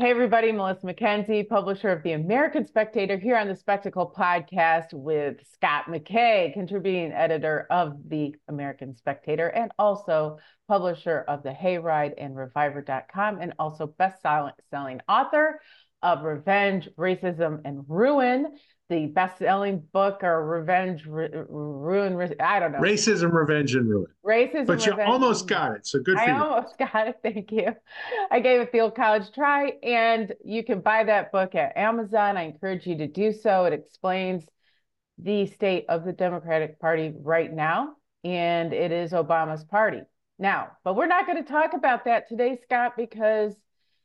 Hey, everybody, Melissa Mackenzie, publisher of The American Spectator, here on the Spectacle podcast with Scott McKay, contributing editor of The American Spectator, and also publisher of The Hayride and RVIVR.com, and also best selling author of Revenge, Racism, and Ruin the best-selling book or revenge ruin i don't know. Racism revenge and ruin. Racism but you almost got it so good for I you. i almost got it thank you. I gave a field college try and you can buy that book at amazon. I encourage you to do so. It explains the state of the democratic party right now and it is obama's party. Now but we're not going to talk about that today scott because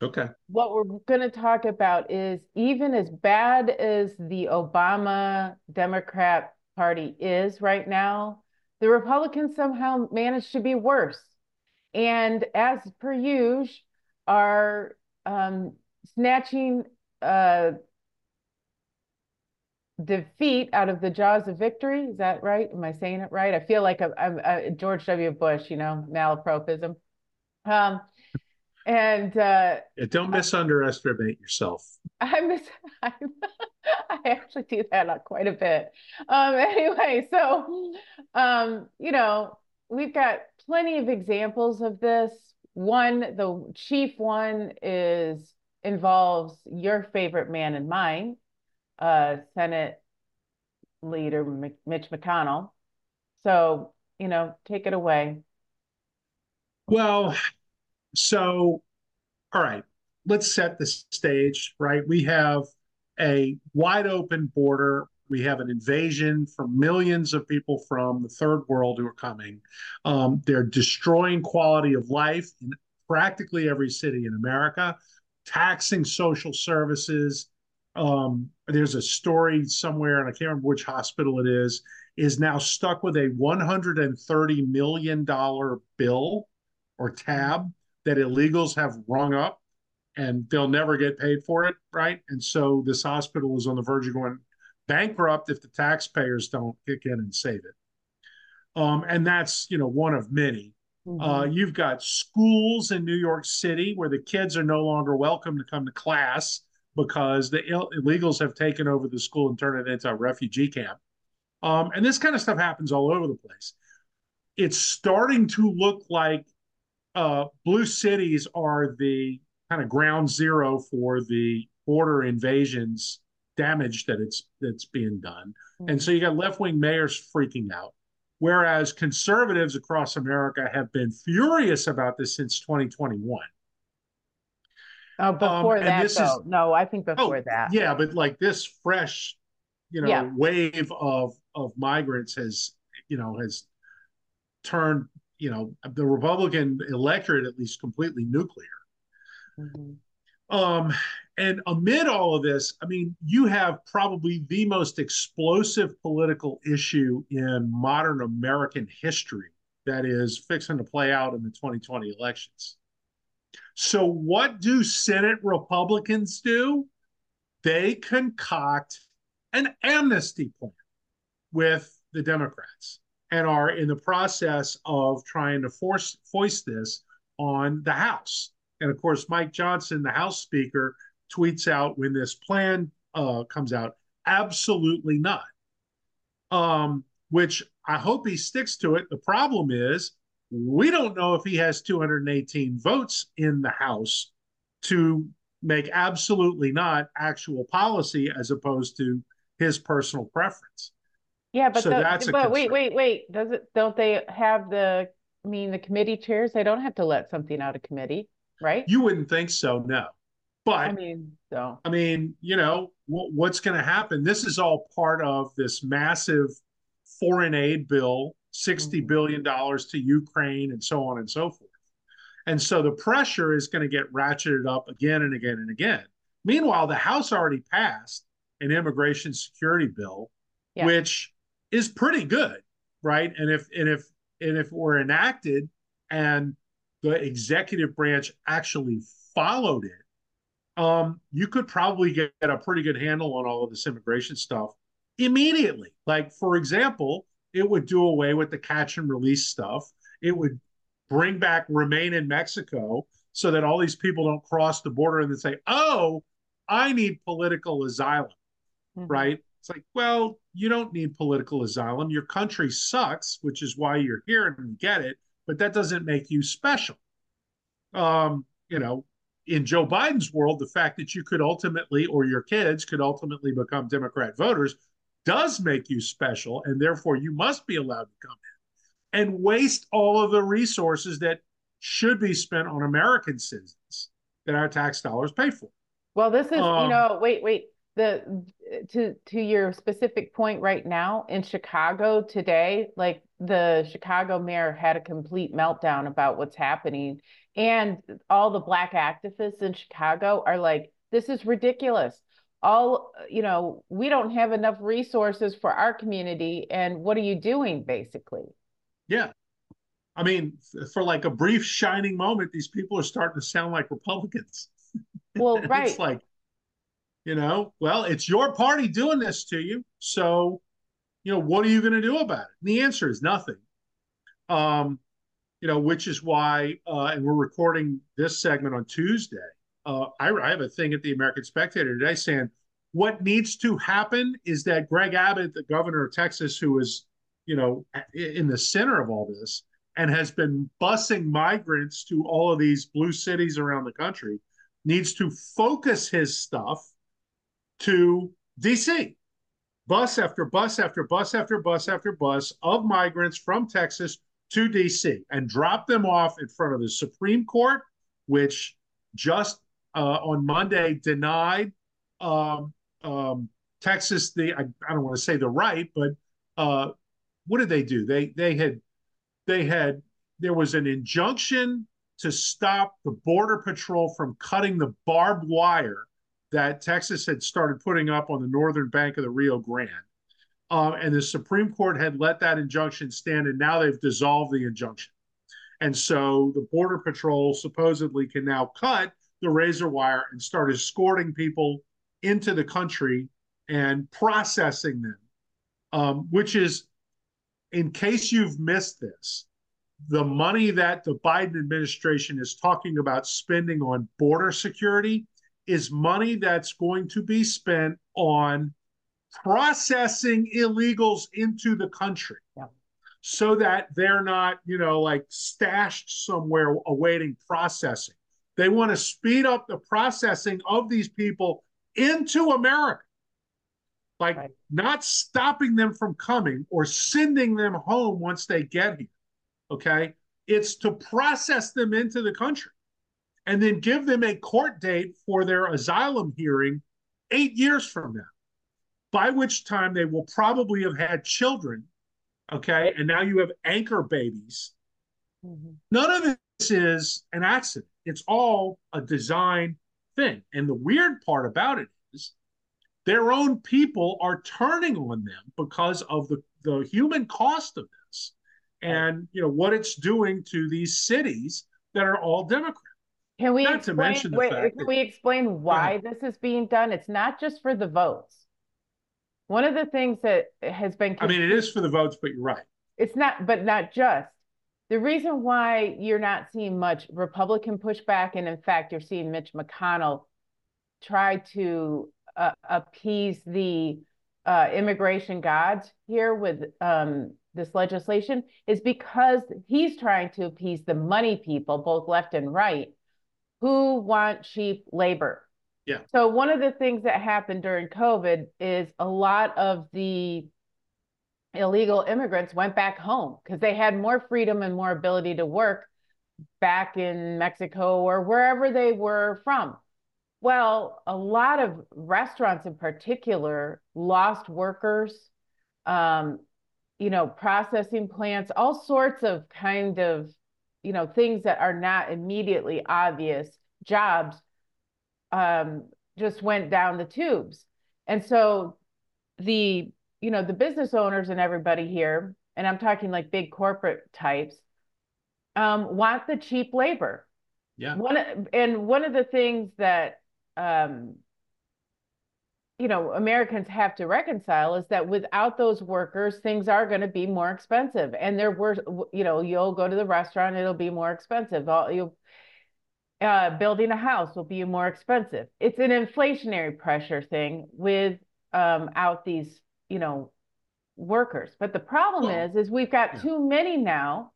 Okay. What we're going to talk about is even as bad as the Obama Democrat Party is right now, the Republicans somehow managed to be worse. And as per usual, are um, snatching uh, defeat out of the jaws of victory. Is that right? Am I saying it right? I feel like I'm, uh, George W. Bush, you know, malapropism. Um, and uh, yeah, don't misunderestimate yourself. I miss. I, I actually do that quite a bit. Um, anyway, so um, you know, we've got plenty of examples of this. One, the chief one is involves your favorite man and mine, uh, Senate Leader Mitch McConnell. So you know, take it away. Well, so, all right, let's set the stage, right? We have a wide open border. We have an invasion from millions of people from the third world who are coming. Um, they're destroying quality of life in practically every city in America, taxing social services. Um, there's a story somewhere, and I can't remember which hospital it is, is now stuck with a $130 million bill or tab that illegals have rung up and they'll never get paid for it, right? And so this hospital is on the verge of going bankrupt if the taxpayers don't kick in and save it. Um, and that's you know one of many. Mm-hmm. Uh, you've got schools in New York City where the kids are no longer welcome to come to class because the Ill- illegals have taken over the school and turned it into a refugee camp. Um, and this kind of stuff happens all over the place. It's starting to look like uh, blue cities are the kind of ground zero for the border invasions damage that it's that's being done. Mm-hmm. And so you got left-wing mayors freaking out. Whereas conservatives across America have been furious about this since 2021. Oh, before um, that, though. Is, no, I think before oh, that. Yeah, but like this fresh, you know, yeah. wave of of migrants has, you know, has turned you know the Republican electorate at least completely nuclear. Mm-hmm. Um, and amid all of this, I mean, you have probably the most explosive political issue in modern American history that is fixing to play out in the 2020 elections. So, what do Senate Republicans do? They concoct an amnesty plan with the Democrats and are in the process of trying to force foist this on the House. And of course, Mike Johnson, the House Speaker, tweets out when this plan uh, comes out, absolutely not. Um, which I hope he sticks to it. The problem is, we don't know if he has 218 votes in the House to make absolutely not actual policy as opposed to his personal preference. Yeah, but, so the, that's but wait, wait, wait. Does it? Don't they have the? I mean, the committee chairs. They don't have to let something out of committee, right? You wouldn't think so, no. But I mean, so I mean, you know, w- what's going to happen? This is all part of this massive foreign aid bill, sixty mm-hmm. billion dollars to Ukraine, and so on and so forth. And so the pressure is going to get ratcheted up again and again and again. Meanwhile, the House already passed an immigration security bill, yeah. which is pretty good, right? And if and if and if were enacted and the executive branch actually followed it, um, you could probably get a pretty good handle on all of this immigration stuff immediately. Like, for example, it would do away with the catch and release stuff. It would bring back remain in Mexico so that all these people don't cross the border and then say, oh, I need political asylum, mm-hmm. right? It's like, well, you don't need political asylum. Your country sucks, which is why you're here and get it, but that doesn't make you special. Um, you know, in Joe Biden's world, the fact that you could ultimately, or your kids could ultimately become Democrat voters, does make you special, and therefore you must be allowed to come in and waste all of the resources that should be spent on American citizens that our tax dollars pay for. Well, this is, um, you know, wait, wait the to to your specific point right now in Chicago today, like the Chicago mayor had a complete meltdown about what's happening, and all the black activists in Chicago are like, "This is ridiculous." All you know, we don't have enough resources for our community, and what are you doing, basically? Yeah, I mean, for like a brief shining moment, these people are starting to sound like Republicans. Well, right. it's like you know, well, it's your party doing this to you. So, you know, what are you going to do about it? And the answer is nothing. Um, you know, which is why, uh, and we're recording this segment on Tuesday. Uh, I, I have a thing at the American Spectator today saying what needs to happen is that Greg Abbott, the governor of Texas, who is, you know, in the center of all this and has been busing migrants to all of these blue cities around the country, needs to focus his stuff to DC. Bus after bus after bus after bus after bus of migrants from Texas to DC and drop them off in front of the Supreme Court, which just uh, on Monday denied um, um, Texas the I, I, don't want to say the right, but uh, what did they do? They they had they had there was an injunction to stop the border patrol from cutting the barbed wire that Texas had started putting up on the northern bank of the Rio Grande. Um, and the Supreme Court had let that injunction stand, and now they've dissolved the injunction. And so the Border Patrol supposedly can now cut the razor wire and start escorting people into the country and processing them, um, which is, in case you've missed this, the money that the Biden administration is talking about spending on border security is money that's going to be spent on processing illegals into the country yeah. so that they're not, you know, like stashed somewhere awaiting processing. They want to speed up the processing of these people into America. Like right. not stopping them from coming or sending them home once they get here. Okay. It's to process them into the country and then give them a court date for their asylum hearing eight years from now, by which time they will probably have had children. Okay. And now you have anchor babies. Mm-hmm. None of this is an accident, it's all a design thing. And the weird part about it is their own people are turning on them because of the, the human cost of this and you know what it's doing to these cities that are all Democrats. Can we not explain, to mention the wait, fact can we explain why this is being done? It's not just for the votes. One of the things that has been I mean it is for the votes, but you're right. It's not, but not just. The reason why you're not seeing much Republican pushback, and in fact, you're seeing Mitch McConnell try to uh, appease the uh, immigration gods here with um, this legislation, is because he's trying to appease the money people, both left and right, who want cheap labor. Yeah. So one of the things that happened during COVID is a lot of the illegal immigrants went back home because they had more freedom and more ability to work back in Mexico or wherever they were from. Well, a lot of restaurants in particular lost workers, um, you know, processing plants, all sorts of kind of you know things that are not immediately obvious jobs um, just went down the tubes. And so the you know the business owners and everybody here and i'm talking like big corporate types um, want the cheap labor. Yeah. One and one of the things that um, you know Americans have to reconcile is that without those workers, things are going to be more expensive. And there were, you know, you'll go to the restaurant, it'll be more expensive. All you, uh, building a house will be more expensive. It's an inflationary pressure thing with um, out these, you know, workers. But the problem well, is, is we've got yeah. too many now,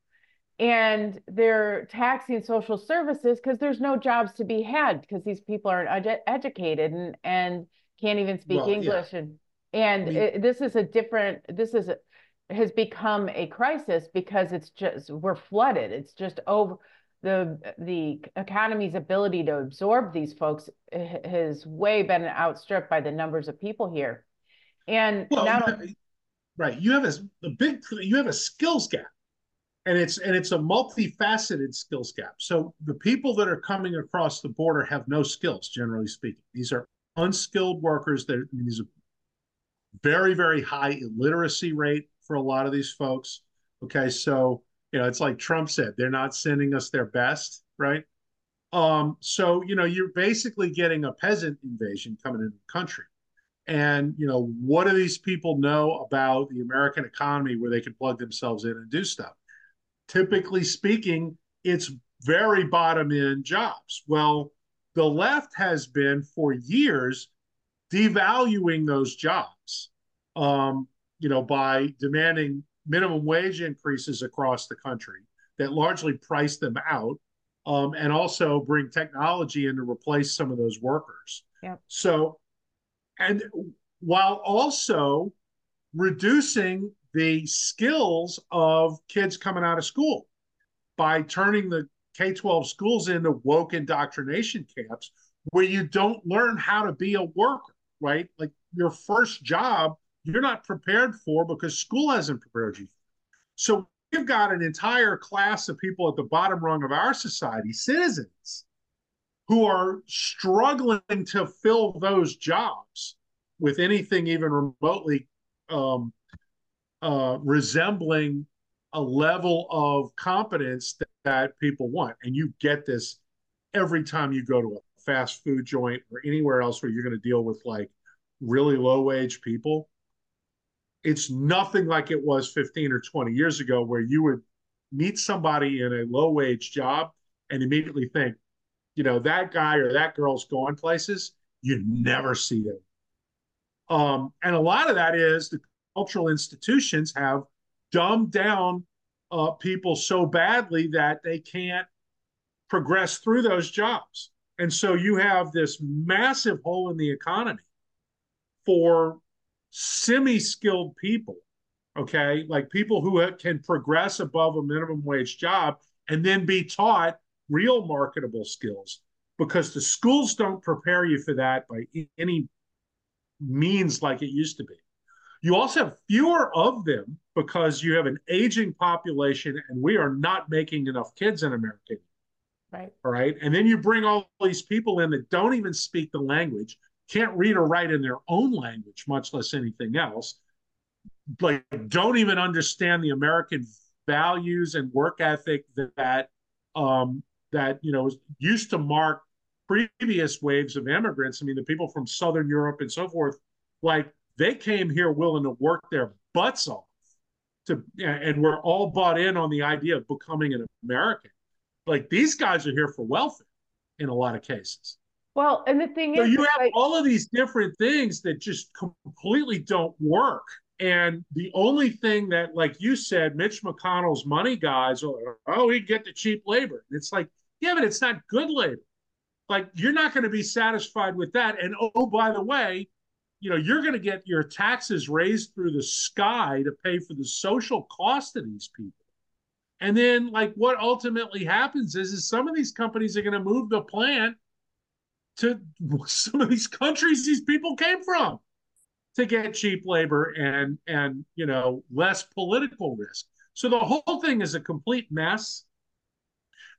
and they're taxing social services because there's no jobs to be had because these people aren't ed- educated and and can't even speak well, English yeah. and and I mean, it, this is a different. This is a, has become a crisis because it's just we're flooded. It's just over the the economy's ability to absorb these folks has way been outstripped by the numbers of people here. And well, now, right, you have a, a big you have a skills gap, and it's and it's a multifaceted skills gap. So the people that are coming across the border have no skills, generally speaking. These are unskilled workers. That these are very very high illiteracy rate for a lot of these folks. Okay, so you know, it's like Trump said, they're not sending us their best, right? Um, so, you know, you're basically getting a peasant invasion coming into the country. And, you know, what do these people know about the American economy where they can plug themselves in and do stuff? Typically speaking, it's very bottom end jobs. Well, the left has been for years devaluing those jobs, um, you know, by demanding minimum wage increases across the country that largely price them out um, and also bring technology in to replace some of those workers. Yep. So, and while also reducing the skills of kids coming out of school by turning the K 12 schools into woke indoctrination camps where you don't learn how to be a worker, right? Like your first job you're not prepared for because school hasn't prepared you. So we've got an entire class of people at the bottom rung of our society, citizens, who are struggling to fill those jobs with anything even remotely um, uh, resembling a level of competence that, people want. And you get this every time you go to a fast food joint or anywhere else where you're going to deal with like really low wage people it's nothing like it was 15 or 20 years ago where you would meet somebody in a low wage job and immediately think, you know, that guy or that girl's going places. You never see them. Um, and a lot of that is the cultural institutions have dumbed down uh, people so badly that they can't progress through those jobs. And so you have this massive hole in the economy for semi-skilled people okay like people who can progress above a minimum wage job and then be taught real marketable skills because the schools don't prepare you for that by any means like it used to be you also have fewer of them because you have an aging population and we are not making enough kids in america. Right. All right. And then you bring all these people in that don't even speak the language can't read or write in their own language, much less anything else, like don't even understand the American values and work ethic that um, that you know used to mark previous waves of immigrants. I mean, the people from Southern Europe and so forth, like they came here willing to work their butts off to, and we're all bought in on the idea of becoming an American. Like these guys are here for welfare in a lot of cases. Well, and the thing so is, you have like, all of these different things that just completely don't work. And the only thing that, like you said, Mitch McConnell's money guys, are, oh, he get the cheap labor. It's like, yeah, but it's not good labor. Like you're not going to be satisfied with that. And oh, by the way, you know, you're going to get your taxes raised through the sky to pay for the social cost of these people. And then, like, what ultimately happens is, is some of these companies are going to move the plant to some of these countries these people came from to get cheap labor and and you know less political risk. So the whole thing is a complete mess.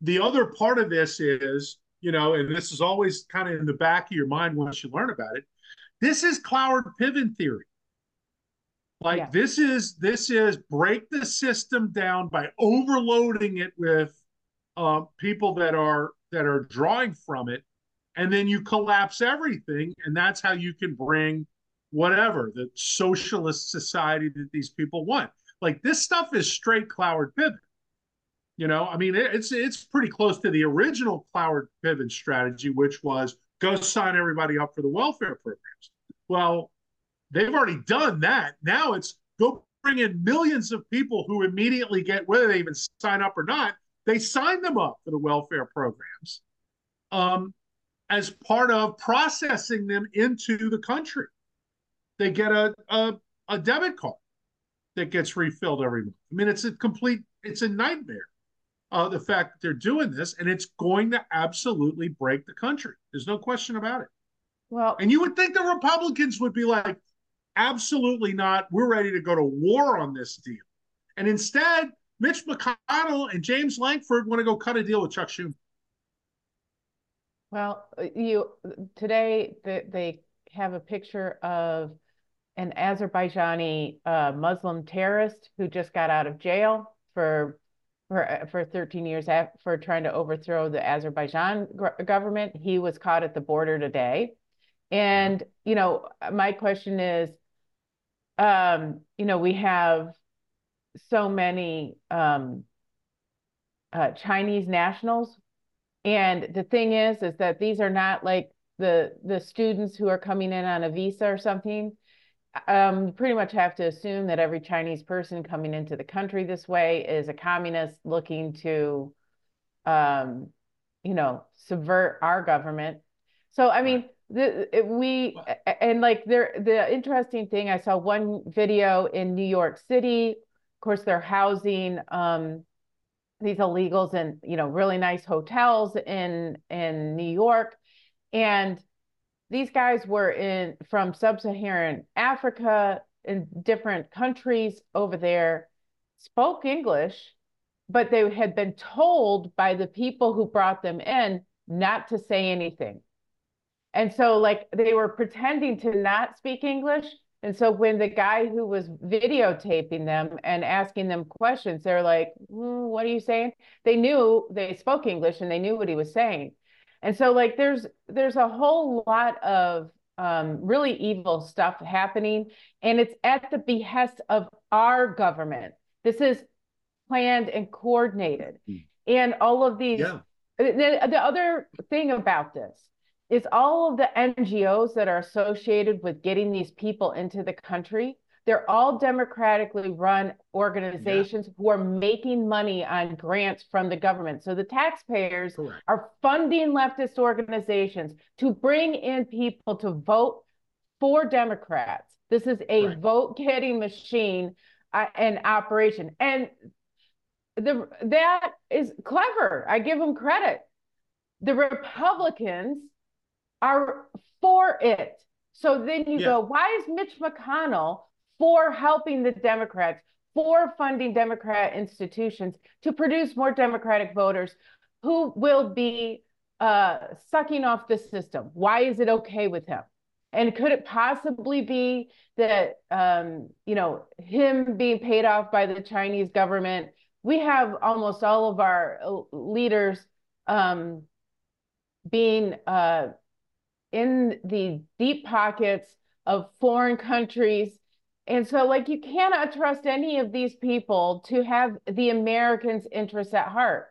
The other part of this is, you know, and this is always kind of in the back of your mind once you learn about it. This is Cloward Piven theory. Like yeah. this is this is break the system down by overloading it with uh, people that are that are drawing from it and then you collapse everything and that's how you can bring whatever the socialist society that these people want like this stuff is straight cloward Piven You know, I mean, it's it's pretty close to the original Cloward Piven strategy, which was go sign everybody up for the welfare programs. Well, they've already done that. Now it's go bring in millions of people who immediately get whether they even sign up or not. They sign them up for the welfare programs um, as part of processing them into the country. They get a, a, a debit card that gets refilled every month. I mean, it's a complete, it's a nightmare. Uh, the fact that they're doing this, and it's going to absolutely break the country. There's no question about it. Well, and you would think the Republicans would be like, absolutely not. We're ready to go to war on this deal. And instead, Mitch McConnell and James Lankford want to go cut a deal with Chuck Schumer. Well, you today they, they have a picture of an Azerbaijani uh, Muslim terrorist who just got out of jail for for for 13 years for trying to overthrow the Azerbaijan government. He was caught at the border today, and you know my question is, um, you know we have so many um, uh, Chinese nationals, and the thing is, is that these are not like the the students who are coming in on a visa or something um, you pretty much have to assume that every Chinese person coming into the country this way is a communist looking to, um, you know, subvert our government. So, I mean, the, we and like there, the interesting thing I saw one video in New York City. Of course, they're housing um, these illegals in you know really nice hotels in in New York, and these guys were in from sub-Saharan Africa in different countries over there, spoke English, but they had been told by the people who brought them in not to say anything. And so like they were pretending to not speak English. And so when the guy who was videotaping them and asking them questions, they're like, mm, what are you saying? They knew they spoke English and they knew what he was saying. And so like there's there's a whole lot of um, really evil stuff happening, and it's at the behest of our government. This is planned and coordinated, mm. and all of these. Yeah. The, the other thing about this is all of the NGOs that are associated with getting these people into the country they're all democratically run organizations yeah. who are making money on grants from the government. So the taxpayers Correct. are funding leftist organizations to bring in people to vote for Democrats. This is a right. vote getting machine uh, and operation. And the that is clever. I give them credit. The Republicans are for it. So then you yeah. go, why is Mitch McConnell for helping the Democrats, for funding Democrat institutions to produce more Democratic voters who will be uh, sucking off the system. Why is it okay with him? And could it possibly be that, um, you know, him being paid off by the Chinese government? We have almost all of our leaders um, being uh, in the deep pockets of foreign countries and so, like, you cannot trust any of these people to have the Americans' interests at heart.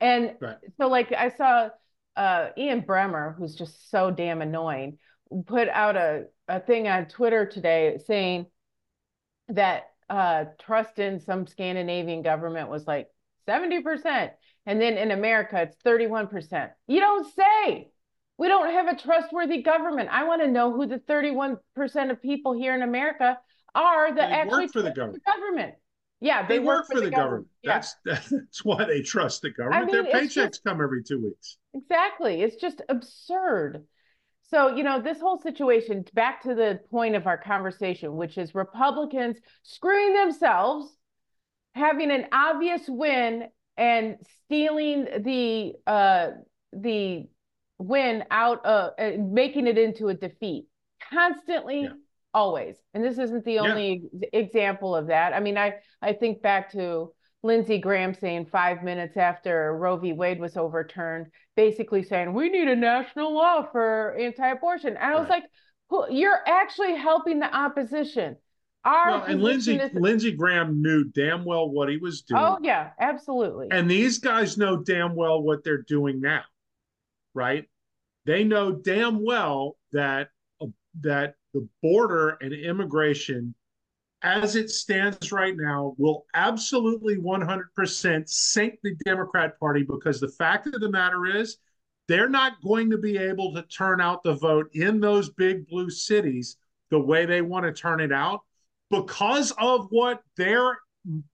And right. so, like, I saw uh, Ian Bremmer, who's just so damn annoying, put out a, a thing on Twitter today saying that uh, trust in some Scandinavian government was like 70%. And then in America, it's 31%. You don't say. We don't have a trustworthy government. I want to know who the 31% of people here in America are the they actually work for the government. The government. Yeah, they, they work, work, for, the, the government. government. That's that's why they trust the government. I mean, Their paychecks just, come every two weeks. Exactly. It's just absurd. So, you know, this whole situation, back to the point of our conversation, which is Republicans screwing themselves, having an obvious win and stealing the uh the win out of uh, making it into a defeat constantly yeah always. And this isn't the only yeah. example of that. I mean, I, I think back to Lindsey Graham saying five minutes after Roe v. Wade was overturned, basically saying, we need a national law for anti abortion. And I was right. like, you're actually helping the opposition. Our well, and Lindsey is... Lindsey Graham knew damn well what he was doing. Oh yeah, absolutely. And these guys know damn well what they're doing now, right? They know damn well that uh, that the border and immigration, as it stands right now, will absolutely 100% sink the Democrat Party because the fact of the matter is they're not going to be able to turn out the vote in those big blue cities the way they want to turn it out because of what their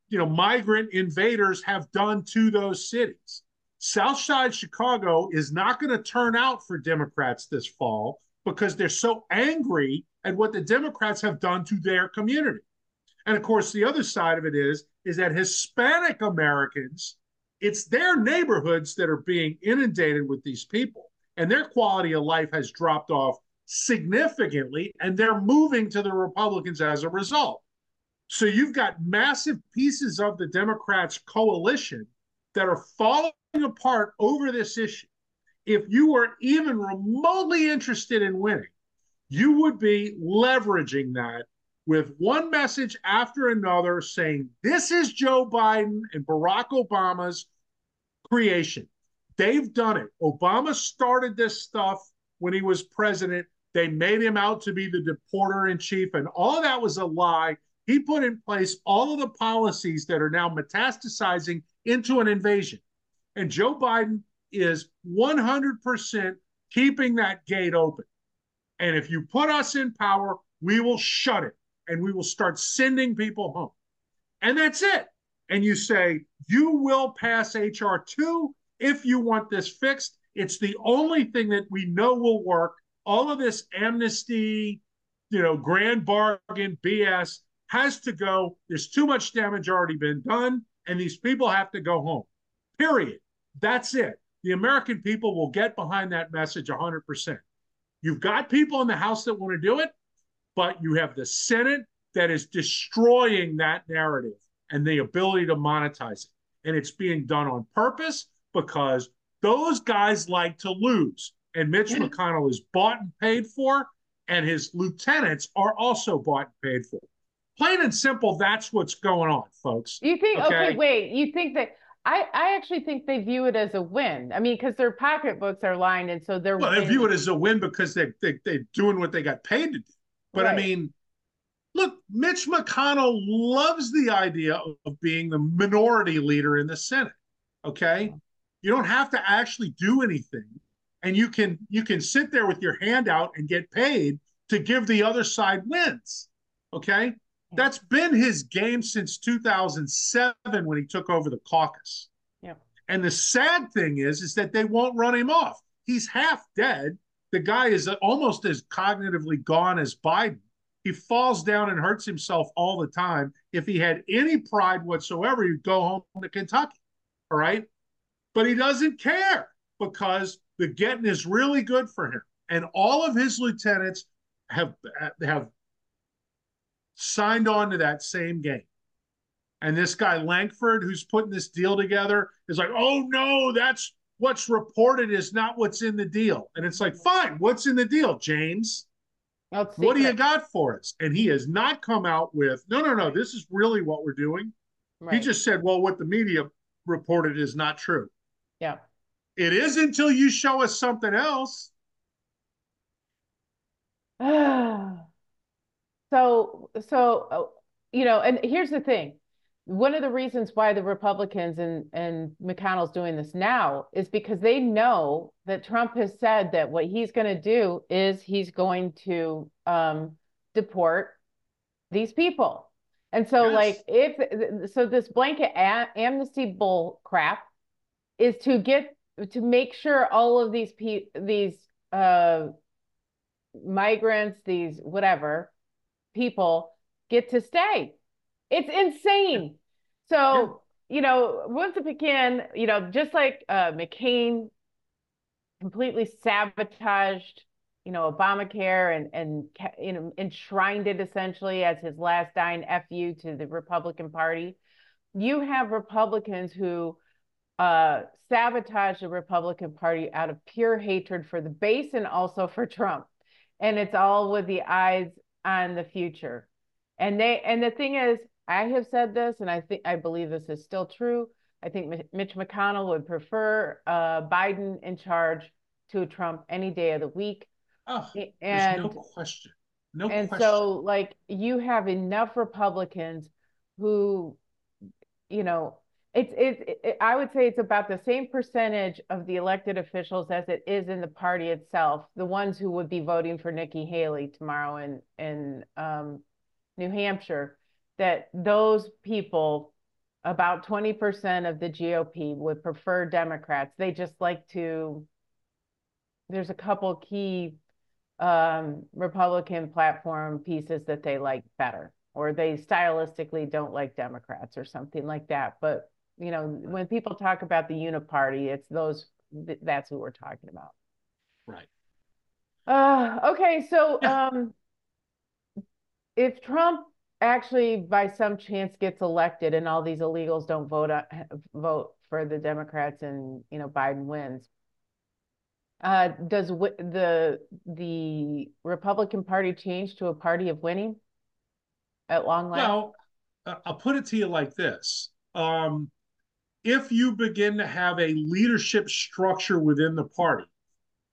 you know migrant invaders have done to those cities. Southside Chicago is not going to turn out for Democrats this fall because they're so angry at what the Democrats have done to their community. And of course, the other side of it is is that Hispanic Americans it's their neighborhoods that are being inundated with these people, and their quality of life has dropped off significantly, and they're moving to the Republicans as a result. So you've got massive pieces of the Democrats' coalition that are falling apart over this issue. If you were even remotely interested in winning, you would be leveraging that with one message after another saying, This is Joe Biden and Barack Obama's creation. They've done it. Obama started this stuff when he was president. They made him out to be the deporter in chief, and all that was a lie. He put in place all of the policies that are now metastasizing into an invasion. And Joe Biden is 100% keeping that gate open. And if you put us in power, we will shut it and we will start sending people home. And that's it. And you say, you will pass HR 2 if you want this fixed. It's the only thing that we know will work. All of this amnesty, you know, grand bargain BS has to go. There's too much damage already been done, and these people have to go home. Period. That's it. The American people will get behind that message 100%. You've got people in the House that want to do it but you have the Senate that is destroying that narrative and the ability to monetize it. And it's being done on purpose because those guys like to lose. And Mitch McConnell is bought and paid for, and his lieutenants are also bought and paid for. Plain and simple, that's what's going on, folks. You think, okay, okay wait, you think that I, I actually think they view it as a win. I mean, because their pocketbooks are lined, and so they're well, they view it as a win because they, they they're doing what they got paid to do. But right. I mean, look, Mitch McConnell loves the idea of being the minority leader in the Senate. Okay, you don't have to actually do anything, and you can you can sit there with your hand out and get paid to give the other side wins. Okay, that's been his game since 2007 when he took over the caucus. Yeah. And the sad thing is, is that they won't run him off. He's half dead the guy is almost as cognitively gone as Biden. He falls down and hurts himself all the time. If he had any pride whatsoever, he'd go home to Kentucky. All right. But he doesn't care because the getting is really good for him. And all of his lieutenants have have signed on to that same game. And this guy Lankford, who's putting this deal together, is like, oh no, that's what's reported is not what's in the deal. And it's like, fine, what's in the deal, James? What do you got for us? And he has not come out with, no, no, no, this is really what we're doing. Right. He just said, well, what the media reported is not true. Yeah. It is until you show us something else. so, so, uh, you know, and here's the thing one of the reasons why the Republicans and, and McConnell's doing this now is because they know that Trump has said that what he's going to do is he's going to um, deport these people. And so, yes. like, if so, this blanket a- amnesty bull crap is to get to make sure all of these pe- these uh, migrants, these whatever people get to stay it's insane. So, you know, once it began, you know, just like uh, McCain completely sabotaged, you know, Obamacare and and you know enshrined it essentially as his last dying fu to the Republican Party. You have Republicans who uh, sabotage the Republican Party out of pure hatred for the base and also for Trump, and it's all with the eyes on the future. And they and the thing is, I have said this, and I think I believe this is still true. I think Mitch McConnell would prefer uh, Biden in charge to Trump any day of the week. Oh, and no question. No and question. so, like, you have enough Republicans who, you know, it's it's it, I would say it's about the same percentage of the elected officials as it is in the party itself. The ones who would be voting for Nikki Haley tomorrow in in um, New Hampshire, that those people, about twenty percent of the GOP would prefer Democrats. They just like to. There's a couple key um, Republican platform pieces that they like better, or they stylistically don't like Democrats or something like that. But you know, when people talk about the uniparty, it's those that's who we're talking about. Right. Uh, okay, so um, if Trump actually by some chance gets elected and all these illegals don't vote uh, vote for the Democrats and you know Biden wins, uh, does the the Republican Party change to a party of winning at long last? Well, I'll put it to you like this: um, if you begin to have a leadership structure within the party.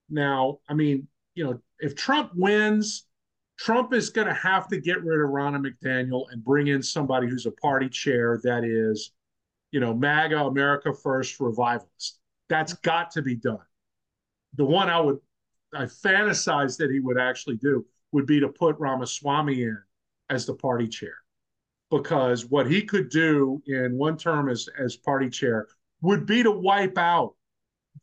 Now, I mean, you know, if Trump wins, Trump is going to have to get rid of Ronna McDaniel and bring in somebody who's a party chair that is, you know, MAGA, America First revivalist. That's got to be done. The one I would, I fantasize that he would actually do would be to put Ramaswamy in as the party chair because what he could do in one term as, as party chair would be to wipe out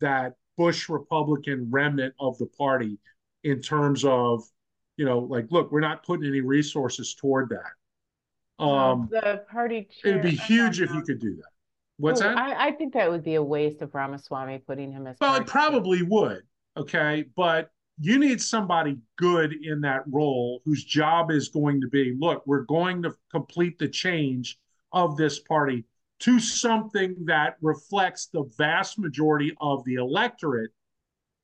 that Bush Republican remnant of the party in terms of, you know, like, look, we're not putting any resources toward that. Um, the party chair. It'd be huge if you could do that. What's oh, that? I, I, think that would be a waste of Ramaswamy putting him as. Well, it probably chair. would. Okay, but you need somebody good in that role whose job is going to be look, we're going to complete the change of this party to something that reflects the vast majority of the electorate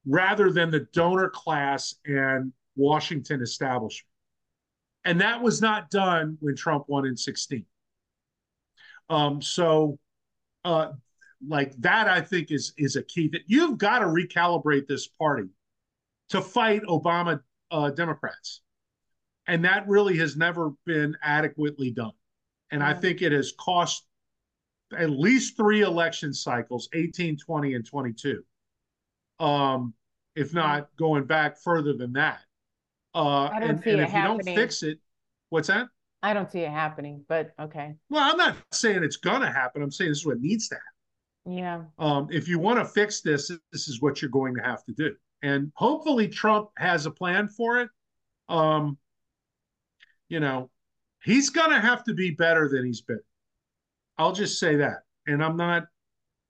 rather than the donor class and Washington establishment. And that was not done when Trump won in 16. Um, so, uh, like that, I think is is a key that you've got to recalibrate this party to fight Obama uh, Democrats. And that really has never been adequately done. And I think it has cost at least three election cycles 18, 20, and 22. Um, if not going back further than that. Uh, I don't and, see and it if happening. you don't fix it, what's that? I don't see it happening, but okay. Well, I'm not saying it's going to happen. I'm saying this is what needs to happen. Yeah. Um, if you want to fix this, this is what you're going to have to do and hopefully Trump has a plan for it. Um, you know, he's going to have to be better than he's been. I'll just say that, and I'm not,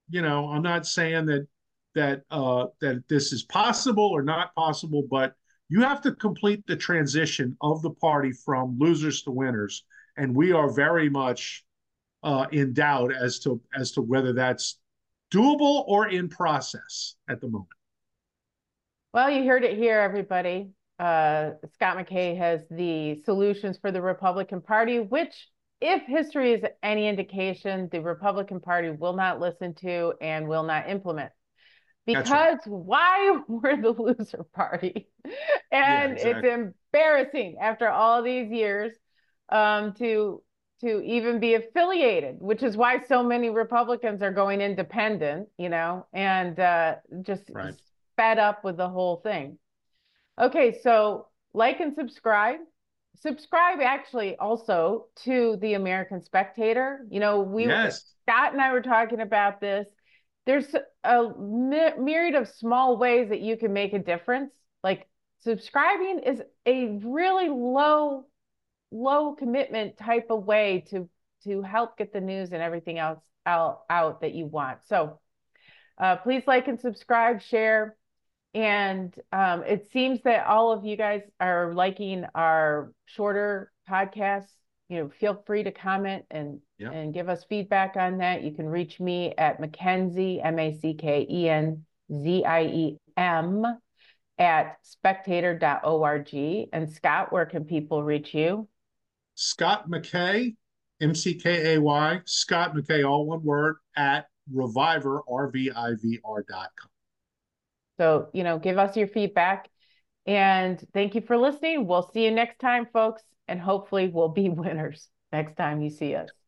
you know, I'm not saying that that uh, that this is possible or not possible, but you have to complete the transition of the party from losers to winners, and we are very much uh, in doubt as to as to whether that's doable or in process at the moment. Well, you heard it here, everybody. Uh, Scott McKay has the solutions for the Republican Party, which, if history is any indication, the Republican Party will not listen to and will not implement. Because right. why we're the loser party? and yeah, exactly. it's embarrassing after all these years um, to to even be affiliated, which is why so many Republicans are going independent, you know, and uh, just right fed up with the whole thing. Okay, so like and subscribe. Subscribe actually also to the American Spectator. You know, we yes. Scott and I were talking about this. There's a myriad of small ways that you can make a difference. Like subscribing is a really low low commitment type of way to to help get the news and everything else out, out that you want. So uh, please like and subscribe, share. And um, it seems that all of you guys are liking our shorter podcasts. You know, feel free to comment and and give us feedback on that. You can reach me at Mackenzie M A C K E N Z I E M at spectator.org. And Scott, where can people reach you? Scott McKay, M C K A Y, Scott McKay, all one word, at Revivr, R V I V R.com. So, you know, give us your feedback. And thank you for listening. We'll see you next time, folks. And hopefully, we'll be winners next time you see us.